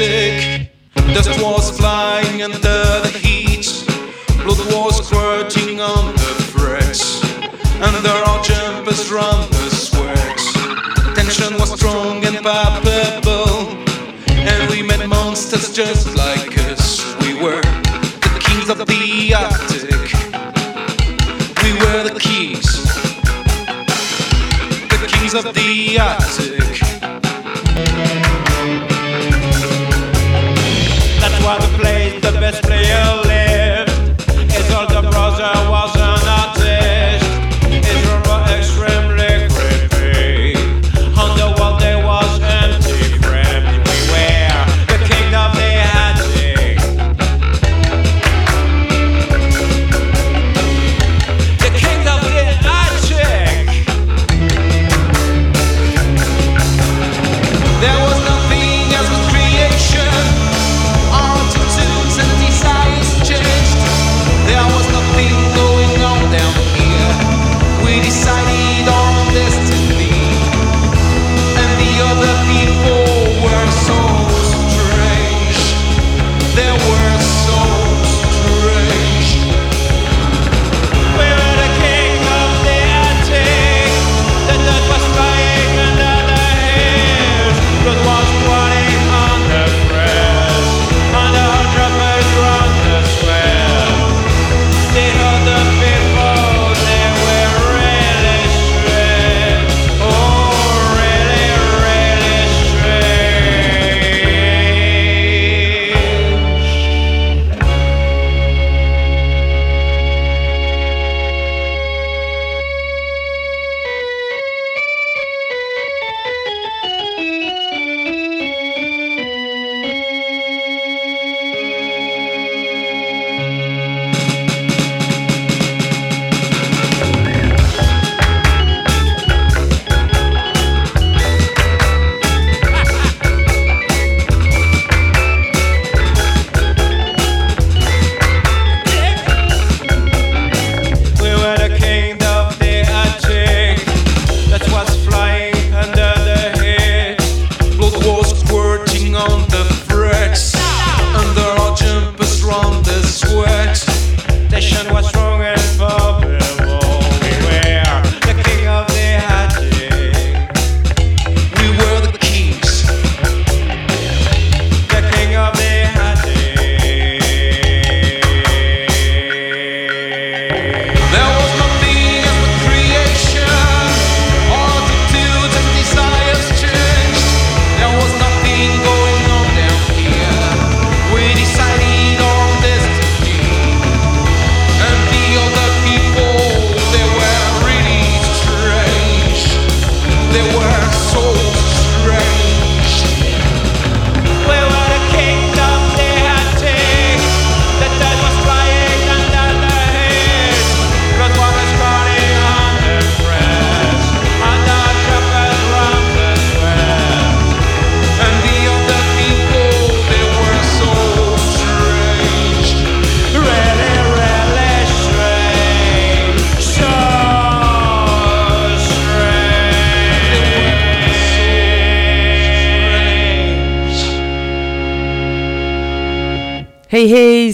say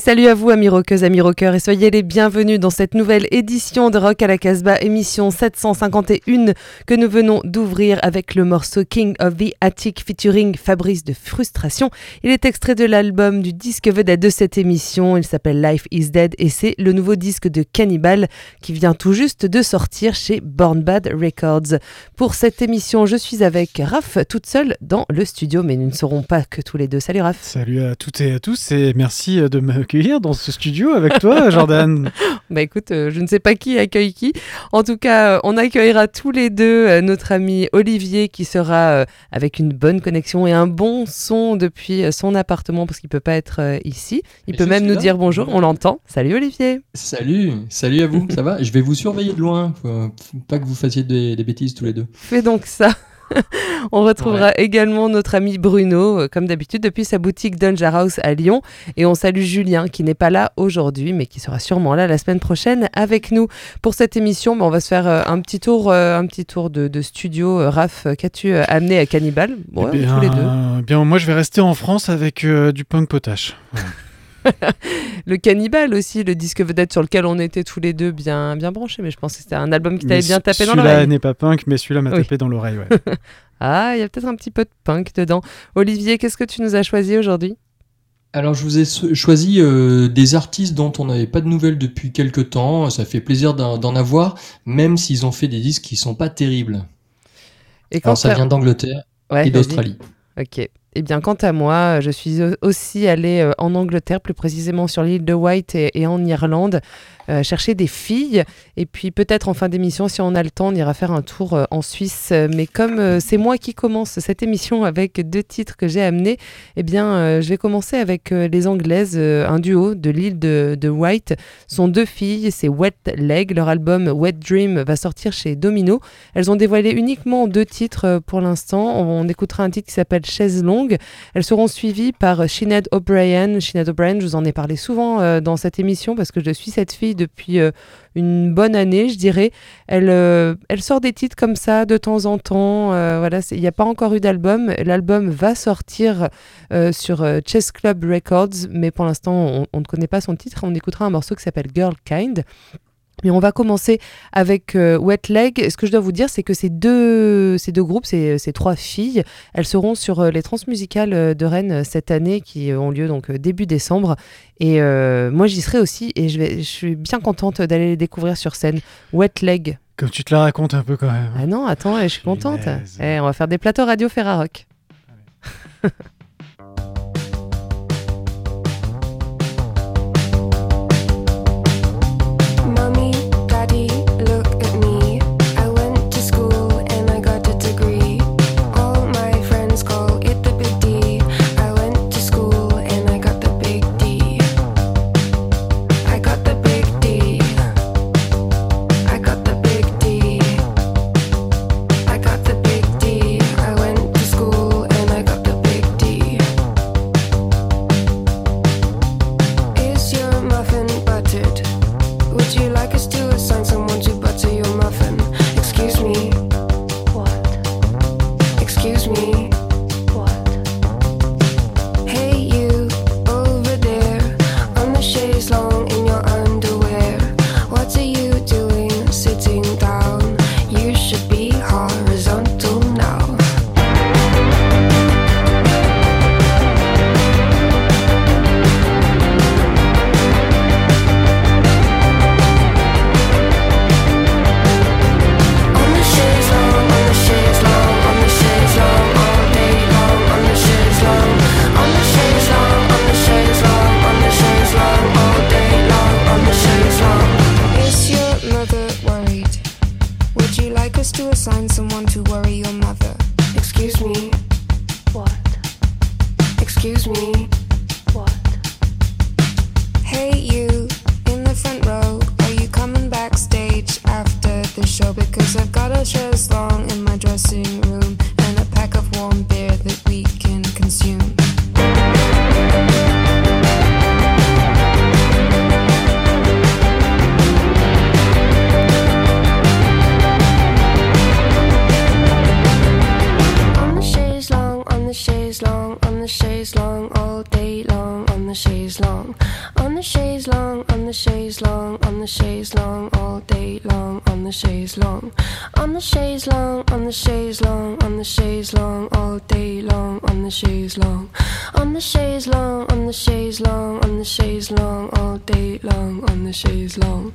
Salut à vous, amis rockeuses, amis rockeurs, et soyez les bienvenus dans cette nouvelle édition de Rock à la Casbah, émission 751 que nous venons d'ouvrir avec le morceau King of the Attic featuring Fabrice de Frustration. Il est extrait de l'album du disque vedette de cette émission. Il s'appelle Life is Dead et c'est le nouveau disque de Cannibal qui vient tout juste de sortir chez Born Bad Records. Pour cette émission, je suis avec Raph toute seule dans le studio, mais nous ne serons pas que tous les deux. Salut Raph. Salut à toutes et à tous et merci euh, de me m'accueillir dans ce studio avec toi, Jordan. Bah écoute, euh, je ne sais pas qui accueille qui. En tout cas, euh, on accueillera tous les deux euh, notre ami Olivier qui sera euh, avec une bonne connexion et un bon son depuis euh, son appartement parce qu'il peut pas être euh, ici. Il Mais peut même nous là. dire bonjour, on l'entend. Salut Olivier. Salut, salut à vous, ça va? Je vais vous surveiller de loin, faut faut pas que vous fassiez des, des bêtises tous les deux. Fais donc ça. On retrouvera également notre ami Bruno, euh, comme d'habitude, depuis sa boutique Danger House à Lyon. Et on salue Julien, qui n'est pas là aujourd'hui, mais qui sera sûrement là la semaine prochaine avec nous. Pour cette émission, bah, on va se faire euh, un petit tour, euh, un petit tour de, de studio. Euh, Raph, qu'as-tu euh, amené à Cannibal Ouais, Eh tous les deux. bien, bien, moi, je vais rester en France avec euh, du punk potache. Voilà. Le Cannibal aussi, le disque vedette sur lequel on était tous les deux bien, bien branchés. Mais je pense que c'était un album qui t'avait bien tapé dans Celui-là l'oreille. n'est pas punk, mais celui-là m'a Oui. tapé dans l'oreille. Ouais. Ah, il y a peut-être un petit peu de punk dedans. Olivier, qu'est-ce que tu nous as choisi aujourd'hui? Alors je vous ai choisi euh, des artistes dont on n'avait pas de nouvelles depuis quelques temps, ça fait plaisir d'en avoir, même s'ils ont fait des disques qui sont pas terribles. Et quand Alors ça vient d'Angleterre Ouais, et d'Australie. Ok. Eh bien, quant à moi, je suis au- aussi allée euh, en Angleterre, plus précisément sur l'île de White et, et en Irlande, euh, chercher des filles. Et puis, peut-être en fin d'émission, si on a le temps, on ira faire un tour euh, en Suisse. Mais comme euh, c'est moi qui commence cette émission avec deux titres que j'ai amenés, eh bien, je vais commencer avec les Anglaises, un duo de l'île de, de White. Sont deux filles, c'est Wet Leg. Leur album Wet Dream va sortir chez Domino. Elles ont dévoilé uniquement deux titres pour l'instant. On, on écoutera un titre qui s'appelle Chaise longue. Elles seront suivies par Sinead O'Brien. Sinead O'Brien, je vous en ai parlé souvent dans cette émission parce que je suis cette fille depuis euh, une bonne année, je dirais. Elle, euh, elle sort des titres comme ça de temps en temps. Euh, il n'y a pas encore eu d'album. L'album va sortir sur Chess Club Records, mais pour l'instant, on, on ne connaît pas son titre. On écoutera un morceau qui s'appelle Girl Kind. Mais on va commencer avec euh, Wet Leg. Ce que je dois vous dire, c'est que ces deux, ces deux groupes, ces, ces trois filles, elles seront sur euh, les transmusicales euh, de Rennes cette année qui ont lieu donc début décembre. Et euh, moi, j'y serai aussi et je, vais, je suis bien contente d'aller les découvrir sur scène. Wet Leg. Comme tu te la racontes un peu quand même. Ah non, attends, je suis contente. Eh, on va faire des plateaux radio Ferrarock. long, on the chaise long, on the chaise long, all day long, on the chaise long.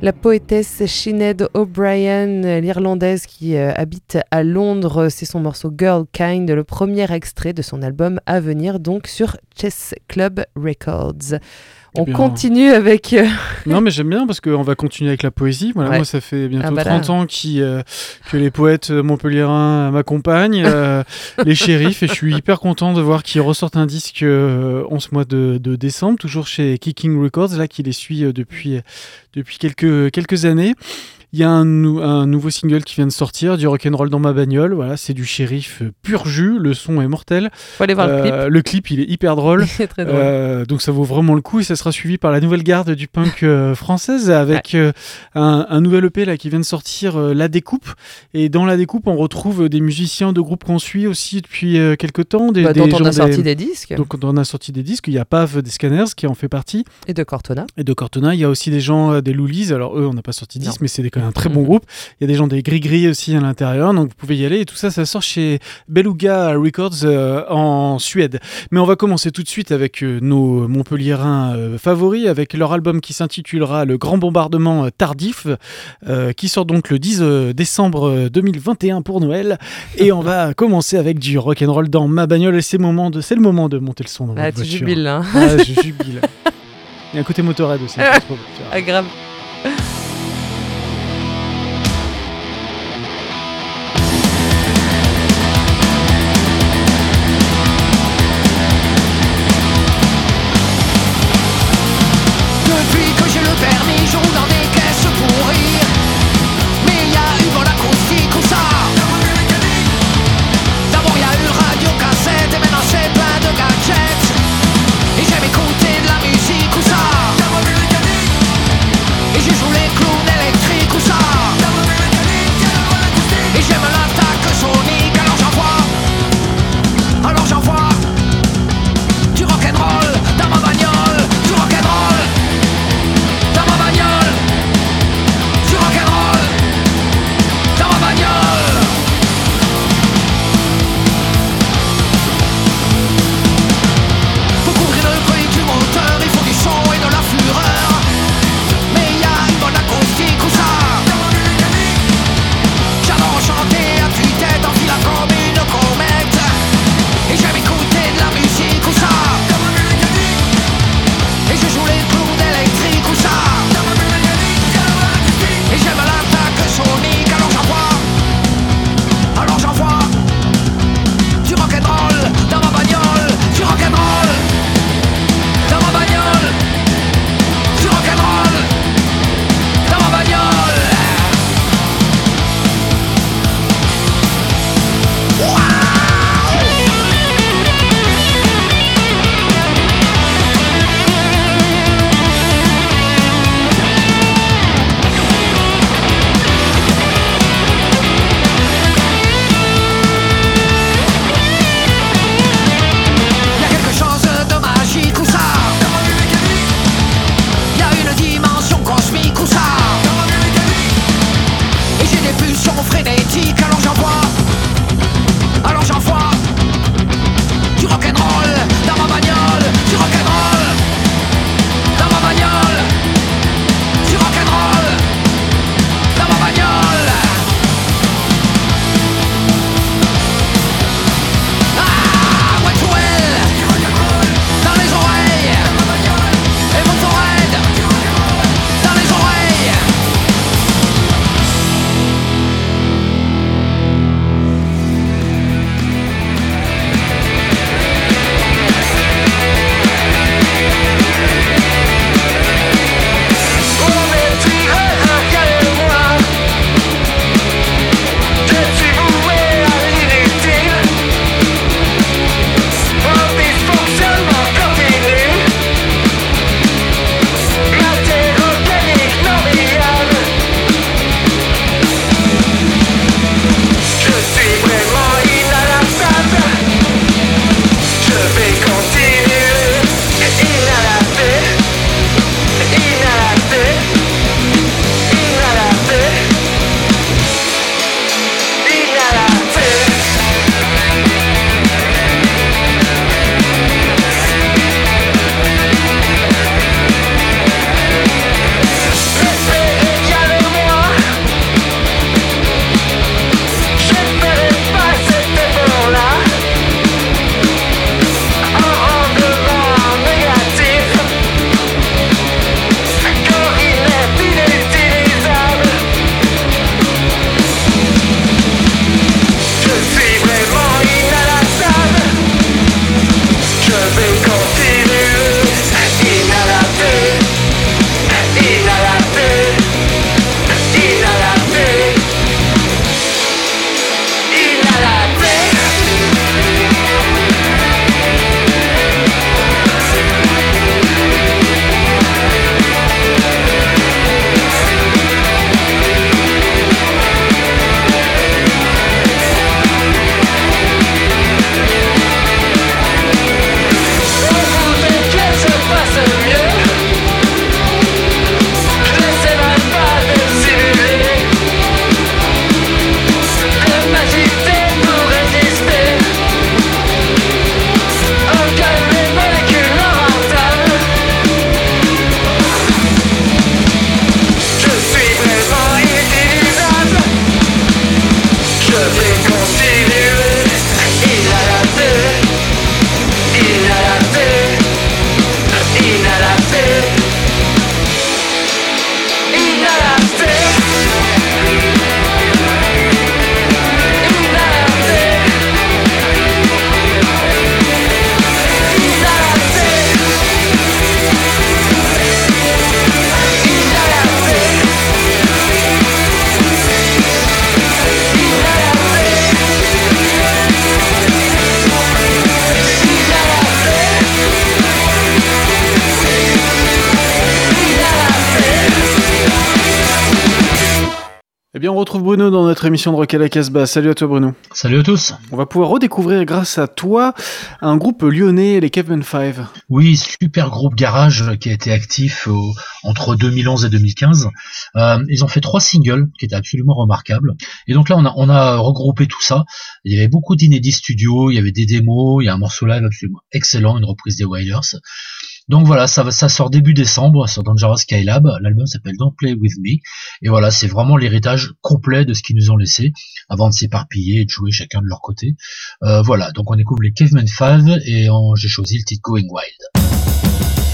La poétesse Sinead O'Brien, l'Irlandaise qui euh, habite à Londres, c'est son morceau Girl Kind, le premier extrait de son album à venir, donc sur Chess Club Records. On bien. continue avec... euh, Non, mais j'aime bien parce qu'on va continuer avec la poésie. Voilà, Ouais. Moi, ça fait bientôt Ah, bah là. 30 ans qui, euh, que les poètes montpelliérains m'accompagnent, euh, les shérifs, et je suis hyper content de voir qu'ils ressortent un disque euh, en ce mois de, de décembre, toujours chez Kicking Records, là, qui les suit euh, depuis, depuis quelques, quelques années. Il y a un, nou- un nouveau single qui vient de sortir, du rock'n'roll dans ma bagnole. Voilà, c'est du shérif euh, pur jus. Le son est mortel. Faut aller voir le clip. Euh, le clip, il est hyper drôle. C'est très drôle. Euh, donc ça vaut vraiment le coup et ça sera suivi par la nouvelle garde du punk euh, française avec un, un nouvel EP là qui vient de sortir La Découpe et dans La Découpe on retrouve des musiciens de groupes qu'on suit aussi depuis quelques temps des, Bah, des dont on a sorti des disques. donc on a sorti des disques il y a Pav des Scanners qui en fait partie Et de Cortona. et de Cortona il y a aussi des gens des Loulis alors eux on n'a pas sorti de disques mais c'est des un très bon Mhm. groupe. Il y a des gens des gris-gris aussi à l'intérieur, donc vous pouvez y aller. Et tout ça, ça sort chez Beluga Records euh, en Suède. Mais on va commencer tout de suite avec euh, nos Montpelliérains euh, favoris, avec leur album qui s'intitulera Le Grand Bombardement Tardif, euh, qui sort donc le 10 euh, décembre euh, 2021 pour Noël. Et on va commencer avec du rock and roll dans ma bagnole. Et c'est moment de, c'est le moment de monter le son dans Ah, votre tu voiture. jubiles, hein. Ah, je jubile. Il y a un côté motorhead aussi. vois. Ah, grave. Émission de Rock à la Casbah. Salut à toi, Bruno. Salut à tous. On va pouvoir redécouvrir, grâce à toi, un groupe lyonnais, les Caveman 5. Oui, super groupe garage qui a été actif au- entre 2011 et 2015. Euh, ils ont fait trois singles qui étaient absolument remarquables. Et donc là, on a, on a regroupé tout ça. Il y avait beaucoup d'inédits studio, il y avait des démos, il y a un morceau live absolument excellent, une reprise des Wailers. Donc voilà, ça, ça sort début décembre sur Dangerous Skylab. L'album s'appelle Don't Play With Me. Et voilà, c'est vraiment l'héritage complet de ce qu'ils nous ont laissé avant de s'éparpiller et de jouer chacun de leur côté. Euh, voilà, donc on découvre les Caveman 5 et j'ai choisi le titre Going Wild.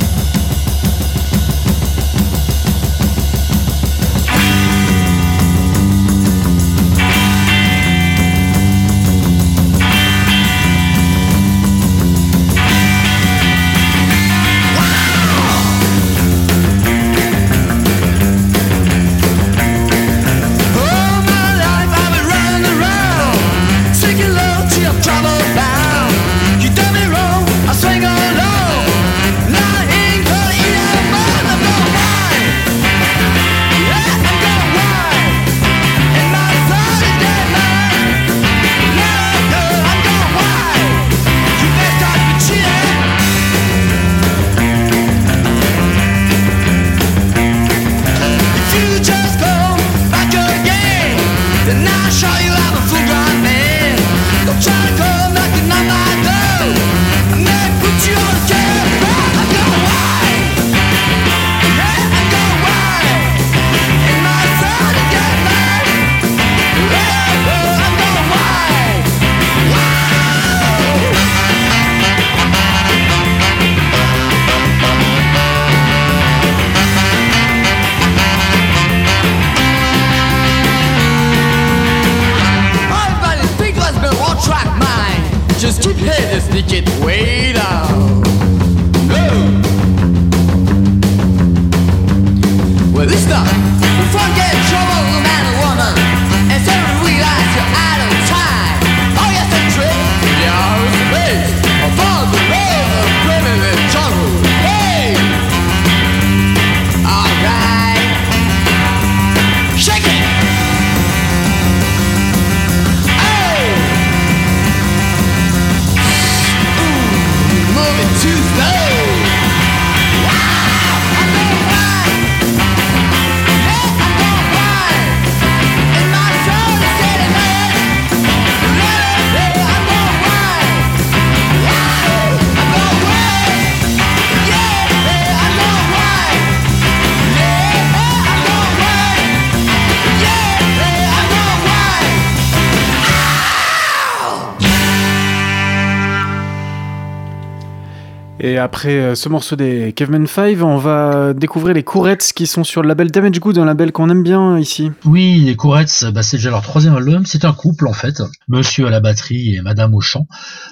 Après euh, ce morceau des Caveman 5, on va découvrir les courettes qui sont sur le label Damage Good, un label qu'on aime bien ici. Oui, les Courettes, bah, c'est déjà leur troisième album. C'est un couple en fait, Monsieur à la batterie et Madame au chant.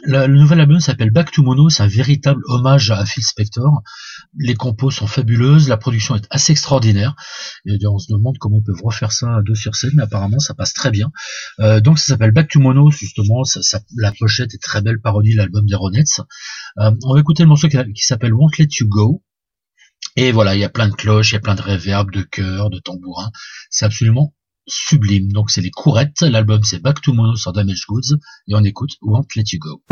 Le, le nouvel album s'appelle Back to Mono. C'est un véritable hommage à Phil Spector. Les compos sont fabuleuses, la production est assez extraordinaire. On se demande comment ils peuvent refaire ça à deux sur scène, mais apparemment ça passe très bien. Euh, donc ça s'appelle Back to Mono, justement. La pochette est très belle parodie de l'album des Ronettes. Euh, on va écouter le morceau qui, s'appelle Won't Let You Go. Et voilà, il y a plein de cloches, il y a plein de réverb, de chœurs, de tambourins. C'est absolument sublime. Donc c'est les courettes. L'album c'est Back to Mono sur Damage Goods. Et on écoute Won't Let You Go.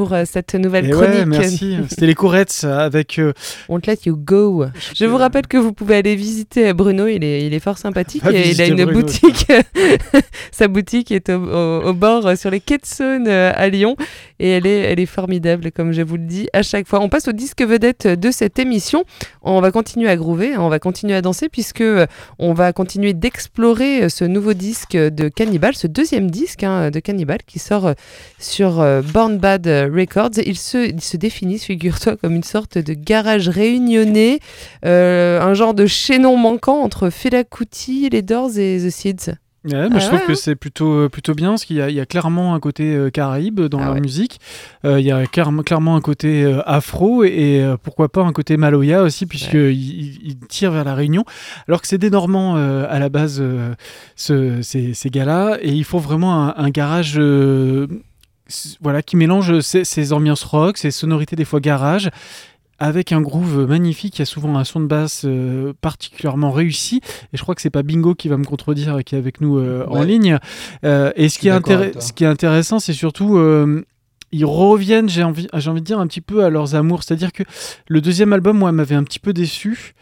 Pour euh, cette nouvelle Et chronique. ouais, merci. C'était les courettes avec. euh, Won't let you go. Je vous rappelle que vous pouvez aller visiter Bruno, il est, il est fort sympathique. Et il a une Bruno. boutique, sa boutique est au, au- au bord euh, sur les quais de Saône euh, à Lyon et elle est, formidable, comme je vous le dis à chaque fois. On passe au disque vedette de cette émission. On va continuer à groover, hein, on va continuer à danser puisque euh, on va continuer d'explorer euh, ce nouveau disque de Cannibal, ce deuxième disque hein, de Cannibal qui sort euh, sur Born Bad Records. Il se, il se définit, figure-toi, comme une sorte de garage réunionnais, euh, un genre de chaînon manquant entre Fela Kuti, les Doors et The Seeds. Ouais, Ah je trouve ouais, que hein. c'est plutôt, euh, plutôt bien, parce qu'il y a, il y a clairement un côté euh, caraïbe dans Ah la ouais. musique. Euh, il y a clairement, clairement un côté euh, afro et, euh, pourquoi pas un côté maloya aussi, puisqu'il il, tire vers la Réunion. Alors que c'est des Normands euh, à la base, ce- ces, ces gars-là, et il faut vraiment un, un garage. voilà, qui mélange ces, ces ambiances rock, ces sonorités des fois garage, avec un groove magnifique. Il y a souvent un son de basse euh, particulièrement réussi. Et je crois que c'est pas Bingo qui va me contredire et qui est avec nous euh, en ligne. Euh, et ce qui, est ce qui est intéressant, c'est surtout. ils reviennent, j'ai envie, j'ai envie de dire, un petit peu à leurs amours. C'est-à-dire que le deuxième album, moi, m'avait un petit peu déçu.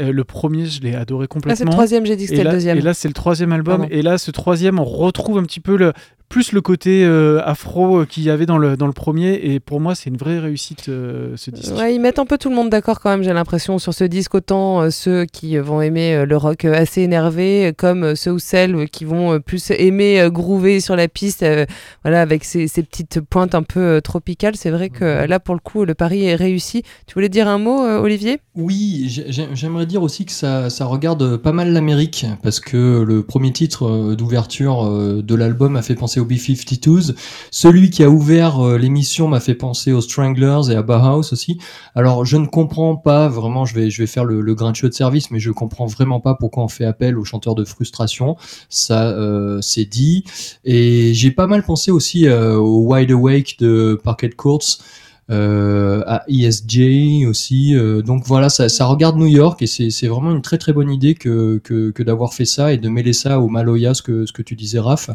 Euh, le premier, je l'ai adoré Là, c'est complètement. le troisième, j'ai dit que c'était le deuxième. et là, c'est le troisième album. Pardon. Et là, ce troisième, on retrouve un petit peu le, plus le côté euh, afro euh, qu'il y avait dans le, dans le premier. Et pour moi, c'est une vraie réussite, euh, ce disque. Ouais, ils mettent un peu tout le monde d'accord quand même, j'ai l'impression, sur ce disque, autant euh, ceux qui vont aimer euh, le rock assez énervé, comme ceux ou celles qui vont euh, plus aimer euh, groover sur la piste, euh, voilà, avec ces, ces petites pointes un peu euh, tropicales. C'est vrai que là, pour le coup, le pari est réussi. Tu voulais dire un mot, euh, Olivier? Oui, j'ai- j'ai- dire aussi que ça, ça regarde pas mal l'Amérique, parce que le premier titre euh, d'ouverture euh, de l'album a fait penser aux B-52s. Celui qui a ouvert euh, l'émission m'a fait penser aux Stranglers et à Bauhaus aussi. Alors, je ne comprends pas, vraiment, je vais, je vais faire le, le grincheux de service, mais je comprends vraiment pas pourquoi on fait appel aux chanteurs de frustration. Ça, c'est dit. Et j'ai pas mal pensé aussi au Wide Awake de Parquet Courts à ESJ aussi. euh, donc voilà, ça, ça regarde New York et c'est vraiment une très très bonne idée que, que, que d'avoir fait ça et de mêler ça au Maloya, ce que, ce que tu disais, Raph.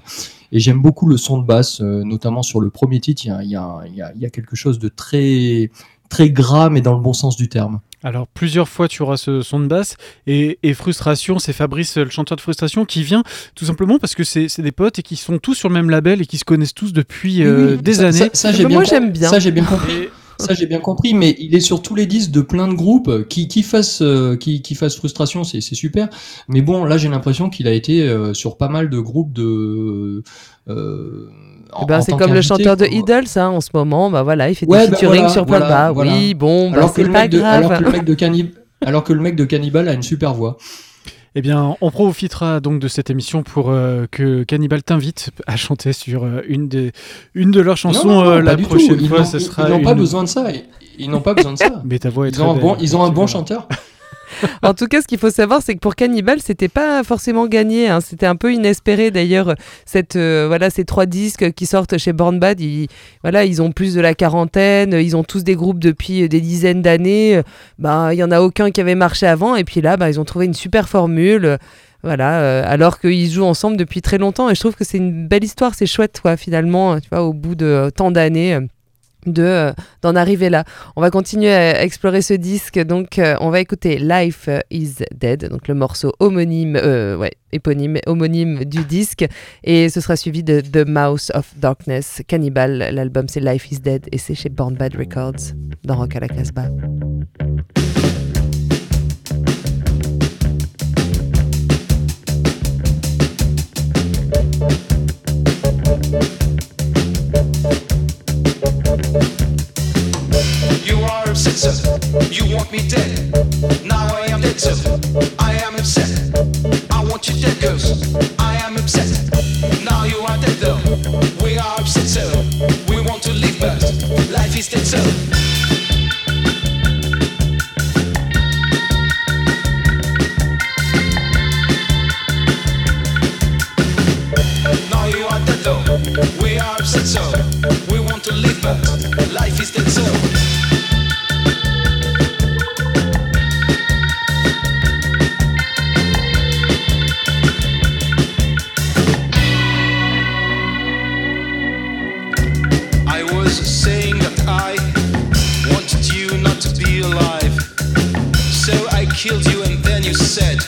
Et j'aime beaucoup le son de basse, euh, notamment sur le premier titre. Il y, a, il y, a, il y a quelque chose de très très gras, mais dans le bon sens du terme. Alors, plusieurs fois, tu auras ce son de basse. Et, et Frustration, c'est Fabrice, le chanteur de Frustration, qui vient tout simplement parce que c'est c'est des potes et qui sont tous sur le même label et qui se connaissent tous depuis euh, Oui, oui, des ça- années. ça- ça, j'ai bien moi, com- j'aime bien. Ça, j'ai bien compris. Et- Ça j'ai bien compris, mais il est sur tous les disques de plein de groupes qui qui fassent euh, qui qui fassent frustration, c'est c'est super. Mais bon, là j'ai l'impression qu'il a été euh, sur pas mal de groupes de. Euh, ben, en C'est comme le chanteur de quoi. Idols hein, en ce moment. Bah voilà, il fait Ouais, des bah, featuring voilà, sur plein de voilà, bas. voilà. Oui, bon, bah, Alors que c'est le pas mec de alors que grave. le mec de Cannibal alors que le mec de Cannibal a une super voix. Eh bien, on profitera donc de cette émission pour euh, que Cannibal t'invite à chanter sur euh, une, des, une de leurs chansons Non, non, non, euh, la prochaine fois. ils- sera ils n'ont pas une- besoin de ça. Ils- Ils n'ont pas besoin de ça. Mais ta voix est Ils très ont un belle, bon ils ont un bon chanteur. En tout cas, ce qu'il faut savoir, c'est que pour Cannibal, c'était pas forcément gagné. hein. C'était un peu inespéré d'ailleurs. Cette euh, voilà, ces trois disques qui sortent chez Born Bad, ils, voilà, ils ont plus de la quarantaine. Ils ont tous des groupes depuis des dizaines d'années. Bah, il y en a aucun qui avait marché avant. Et puis là, bah, ils ont trouvé une super formule. Voilà, euh, alors qu'ils jouent ensemble depuis très longtemps. Et je trouve que c'est une belle histoire. C'est chouette, finalement. Tu vois, au bout de tant d'années. Euh, de euh, d'en arriver là. On va continuer à explorer ce disque, donc euh, on va écouter Life is Dead, donc le morceau homonyme, euh, ouais, éponyme, homonyme du disque, et ce sera suivi de The Mouse of Darkness, Cannibal. L'album c'est Life is Dead et c'est chez Born Bad Records dans Rock à la Casbah. Sir. You want me dead. Now I am dead, sir. I am upset. I want you dead, I am upset. Now you are dead, though. We are sir. We want to live, but life is dead, though. We are upset, so we want to live, but life is dead, so. killed you and then you said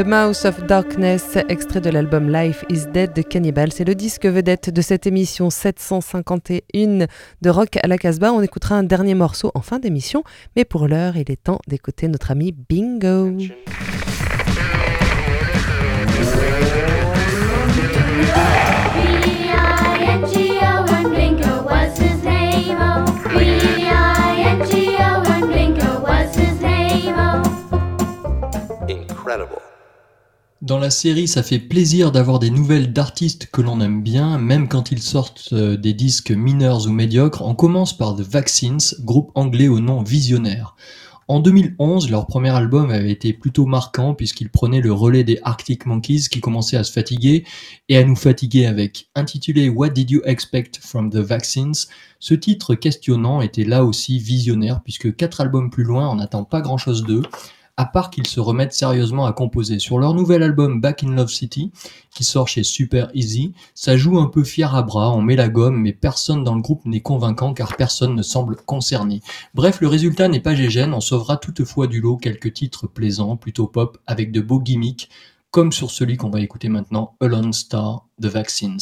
The Mouse of Darkness, extrait de l'album Life is Dead de Cannibal. C'est le disque vedette de cette émission 751 de Rock à la Casbah. On écoutera un dernier morceau en fin d'émission, mais pour l'heure, il est temps d'écouter notre ami Bingo. Incredible. Dans la série, ça fait plaisir d'avoir des nouvelles d'artistes que l'on aime bien, même quand ils sortent euh, des disques mineurs ou médiocres. On commence par The Vaccines, groupe anglais au nom visionnaire. En 2011, leur premier album avait été plutôt marquant puisqu'il prenait le relais des Arctic Monkeys qui commençaient à se fatiguer et à nous fatiguer avec. Intitulé What Did You Expect from the Vaccines, ce titre questionnant était là aussi visionnaire puisque quatre albums plus loin, on n'attend pas grand chose d'eux à part qu'ils se remettent sérieusement à composer. Sur leur nouvel album Back in Love City, qui sort chez Super Easy, ça joue un peu fier à bras, on met la gomme, mais personne dans le groupe n'est convaincant car personne ne semble concerné. Bref, le résultat n'est pas gégène, on sauvera toutefois du lot quelques titres plaisants, plutôt pop, avec de beaux gimmicks, comme sur celui qu'on va écouter maintenant, Alone Star, The Vaccines.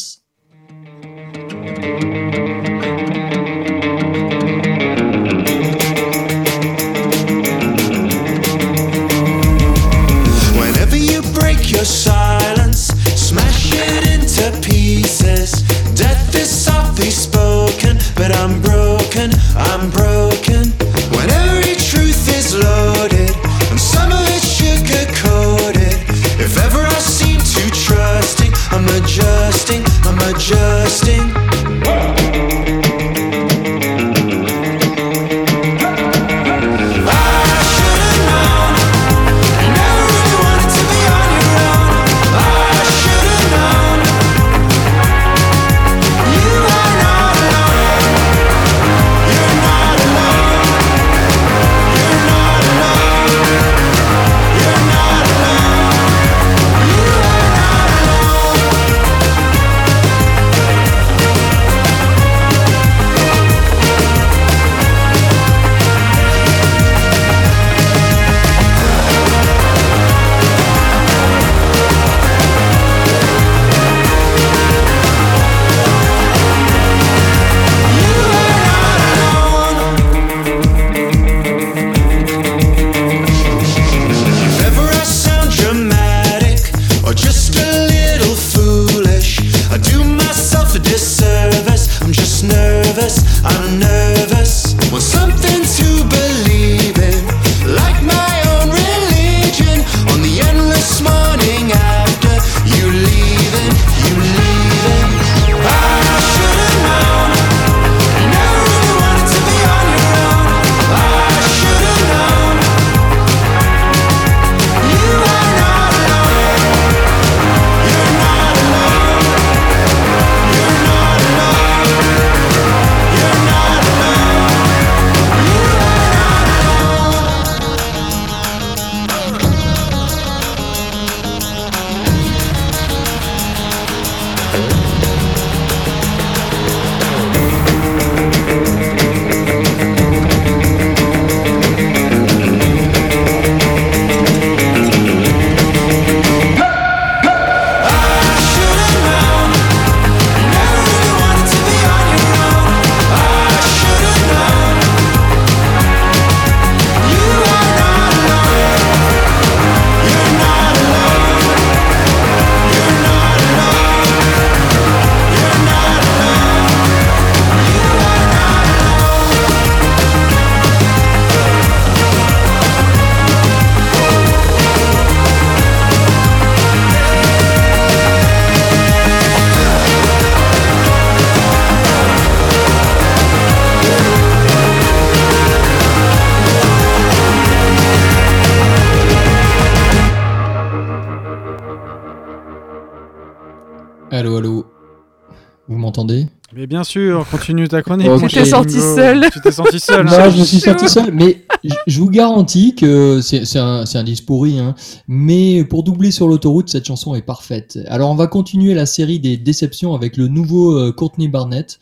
Bien sûr, continue ta chronique. Ok. mon Tu t'es senti Bingo. seul. Tu t'es senti seul. Non, hein. je me suis senti seul, mais je- vous garantis que c'est un, un disque pourri, hein. mais pour doubler sur l'autoroute, cette chanson est parfaite. Alors on va continuer la série des déceptions avec le nouveau euh, Courtney Barnett.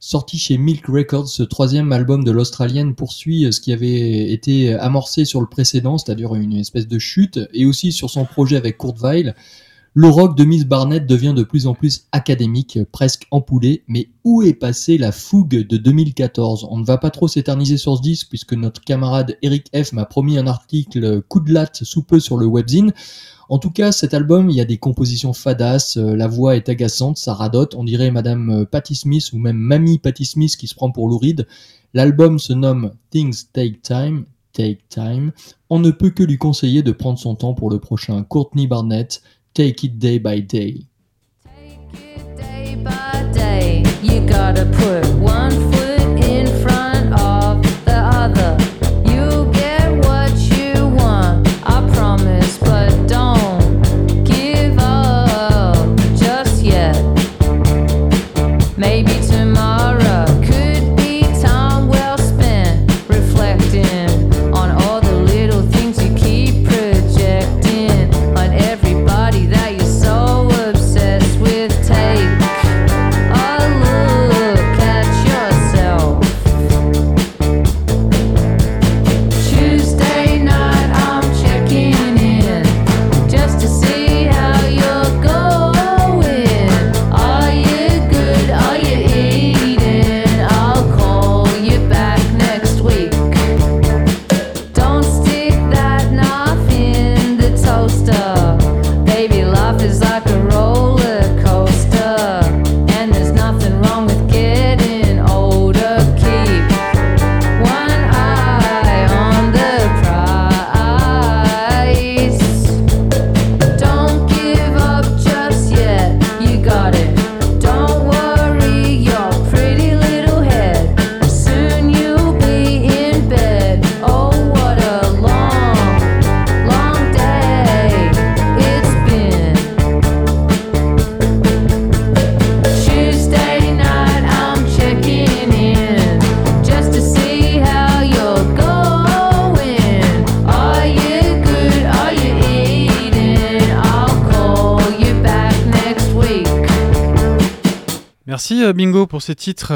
Sorti chez Milk Records, ce troisième album de l'Australienne poursuit euh, ce qui avait été amorcé sur le précédent, c'est-à-dire une espèce de chute, et aussi sur son projet avec Kurt Weill. Le rock de Miss Barnett devient de plus en plus académique, presque empoulé, mais où est passée la fougue de 2014 On ne va pas trop s'éterniser sur ce disque puisque notre camarade Eric F m'a promis un article coup de latte sous peu sur le webzine. En tout cas, cet album, il y a des compositions fadas, euh, la voix est agaçante, ça radote, on dirait Madame euh, Patti Smith ou même Mamie Patti Smith qui se prend pour Louride. L'album se nomme Things Take Time, Take Time. On ne peut que lui conseiller de prendre son temps pour le prochain Courtney Barnett, Take It Day by Day. day by day. You gotta put one Merci euh, Bingo pour ces titres.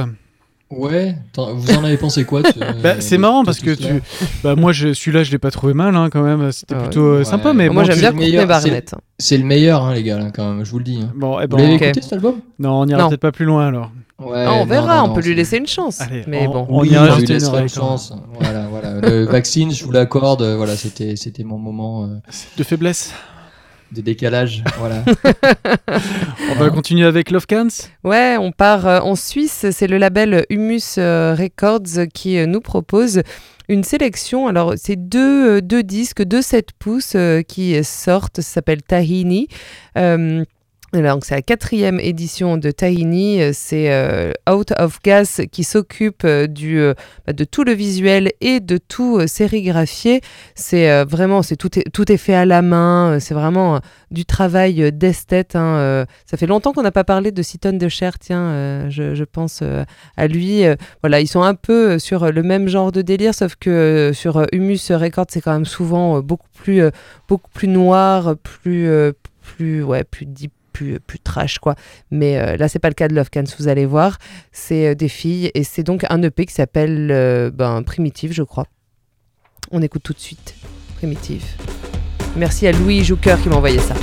Ouais, vous en avez pensé quoi Bah, c'est marrant parce que tu. Bah, moi, je... celui-là, je l'ai pas trouvé mal hein, quand même. C'était Ah plutôt euh, Ouais. sympa. Mais Moi, bon, j'aime bien le meilleur, Courtney c'est- Barnett. C'est le meilleur, hein, les gars, là, quand même, je vous le dis. hein. Bon, eh Vous ben, l'avez ok. écouté cet album? Non, on ira peut-être pas plus loin alors. Ouais, Ah, on verra, non, on peut lui laisser une chance. Allez, mais on- bon. on Oui, lui jeter une chance. Voilà, voilà. Le vaccine, je vous l'accorde. euh, Voilà, c'était, c'était mon moment euh, De faiblesse. De décalage. Voilà. On va continuer avec Love Cans. Ouais, on part euh, en Suisse. C'est le label Humus euh, Records qui euh, nous propose une sélection. Alors, c'est deux, deux disques de 7 pouces qui sortent. Ça s'appelle Tahini. Euh, alors, c'est la quatrième édition de Tahini. Euh, C'est euh, Out of Gas qui s'occupe euh, du, bah, de tout le visuel et de tout sérigraphié. C'est vraiment, c'est tout, est, tout est fait à la main. C'est vraiment du travail d'esthète. hein. Ça fait longtemps qu'on n'a pas parlé de tonnes de chair. Tiens, je, pense à lui. Voilà, ils sont un peu sur le même genre de délire, sauf que sur Humus Records, c'est quand même souvent beaucoup plus, beaucoup plus noir, plus, plus, ouais, plus deep. Plus, trash quoi. Mais euh, là c'est pas le cas de Love Cans vous allez voir. C'est euh, des filles et c'est donc un EP qui s'appelle euh, ben, Primitive je crois. On écoute tout de suite Primitive. Merci à Louis Jouker qui m'a envoyé ça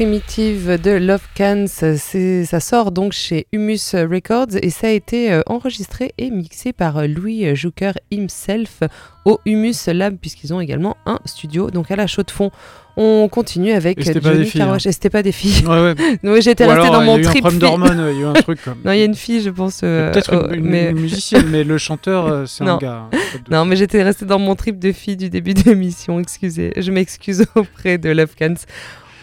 Primitive de Love Cans. Ça sort donc chez Humus Records et ça a été euh, enregistré et mixé par euh, Louis Jucker himself au Humus Lab puisqu'ils ont également un studio donc à la chaux de fond. On continue avec Et c'était pas des Johnny filles, hein. Et c'était pas des filles. Ouais, ouais. J'étais restée dans il y a mon eu un trip. problème d'hormones, il y a eu un truc comme. non, il y a une fille, je pense. euh, Peut-être une, mais... une musicienne, mais le chanteur, euh, c'est un gars. hein. Non, mais j'étais restée dans mon trip de fille du début de l'émission. Excusez, je m'excuse auprès de Love Cans.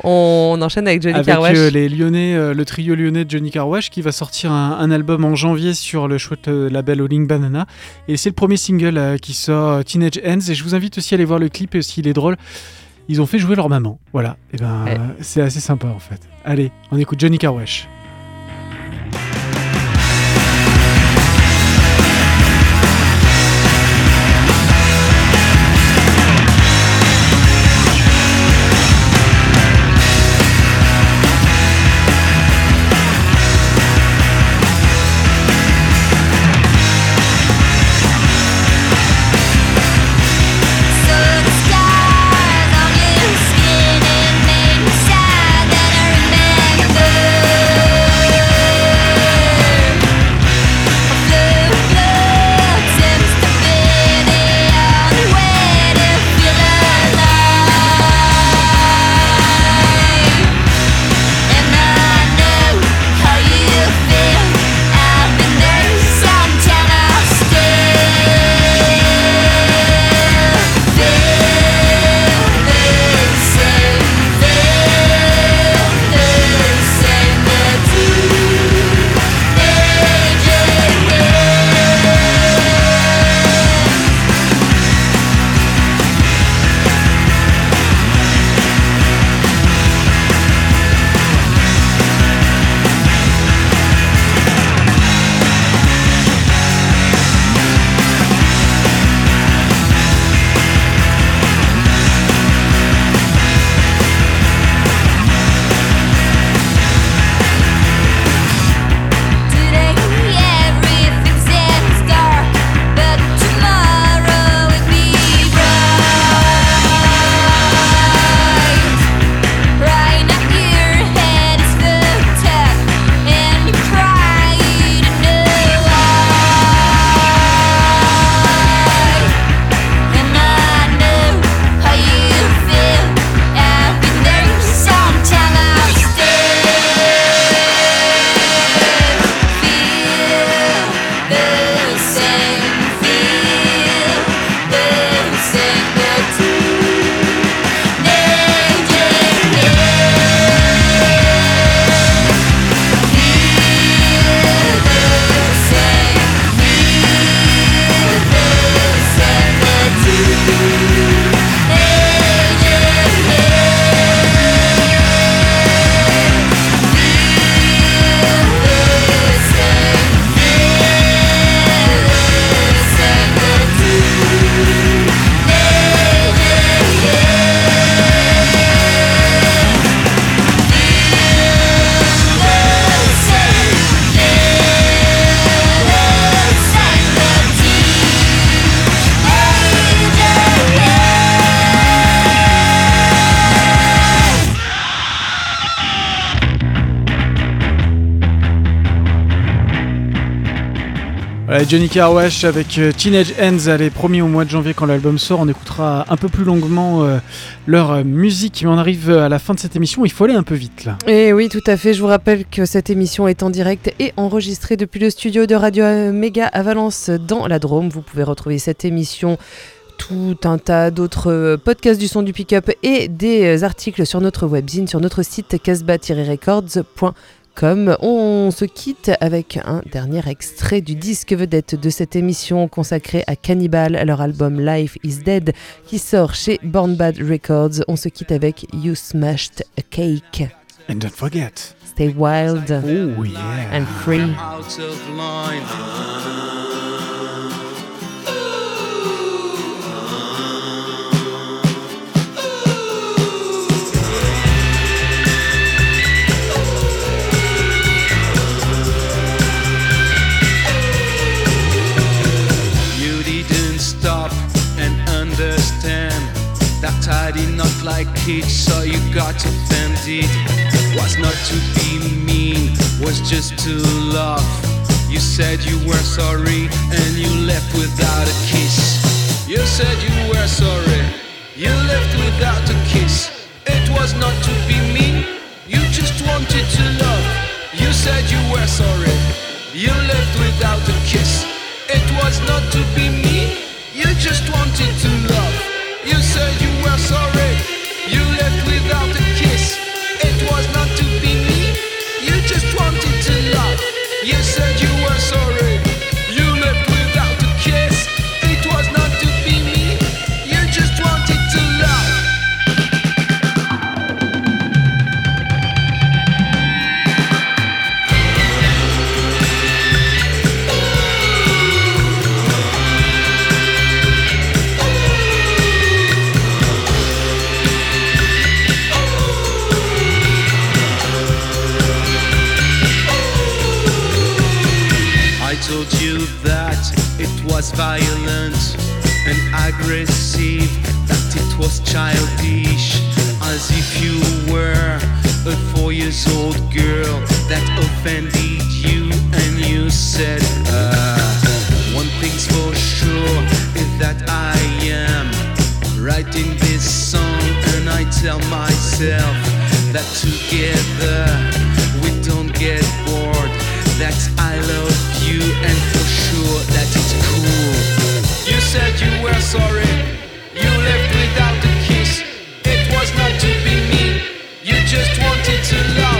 On enchaîne avec Johnny Avec Carwash. euh, les Lyonnais, euh, le trio lyonnais de Johnny Carwash qui va sortir un, un album en janvier sur le chouette euh, label All In Banana. Et c'est le premier single qui sort, Teenage Ends. Et je vous invite aussi à aller voir le clip, et s'il est drôle. Ils ont fait jouer leur maman. Voilà. Et ben, Ouais. euh, c'est assez sympa en fait. Allez, on écoute Johnny Carwash. Johnny Carwash avec euh, Teenage Ends, elle est promis au mois de janvier quand l'album sort. On écoutera un peu plus longuement euh, leur euh, musique, mais on arrive à la fin de cette émission. Il faut aller un peu vite là. Et oui, tout à fait. Je vous rappelle que cette émission est en direct et enregistrée depuis le studio de Radio Méga à Valence dans la Drôme. Vous pouvez retrouver cette émission tout un tas d'autres podcasts du son du pick-up et des articles sur notre webzine, sur notre site On se quitte avec un dernier extrait du disque vedette de cette émission consacrée à Cannibal, leur album Life is Dead qui sort chez Born Bad Records. On se quitte avec You Smashed a Cake. And don't forget. Stay wild Oh yeah. and free. Did not like it, so you got offended. was not to be mean, was just to love. You said you were sorry and you left without a kiss. You said you were sorry, you left without a kiss. It was not to be mean, you just wanted to love. You said you were sorry, you left without a kiss. It was not to be mean, you just wanted to love. You said you were sorry, violent and aggressive, that it was childish, as if you were a four years old girl that offended you and you said, uh, one thing's for sure is that I am writing this song and I tell myself that together we don't get bored that I love said you were sorry. You left without a kiss. It was not to be me. You just wanted to love.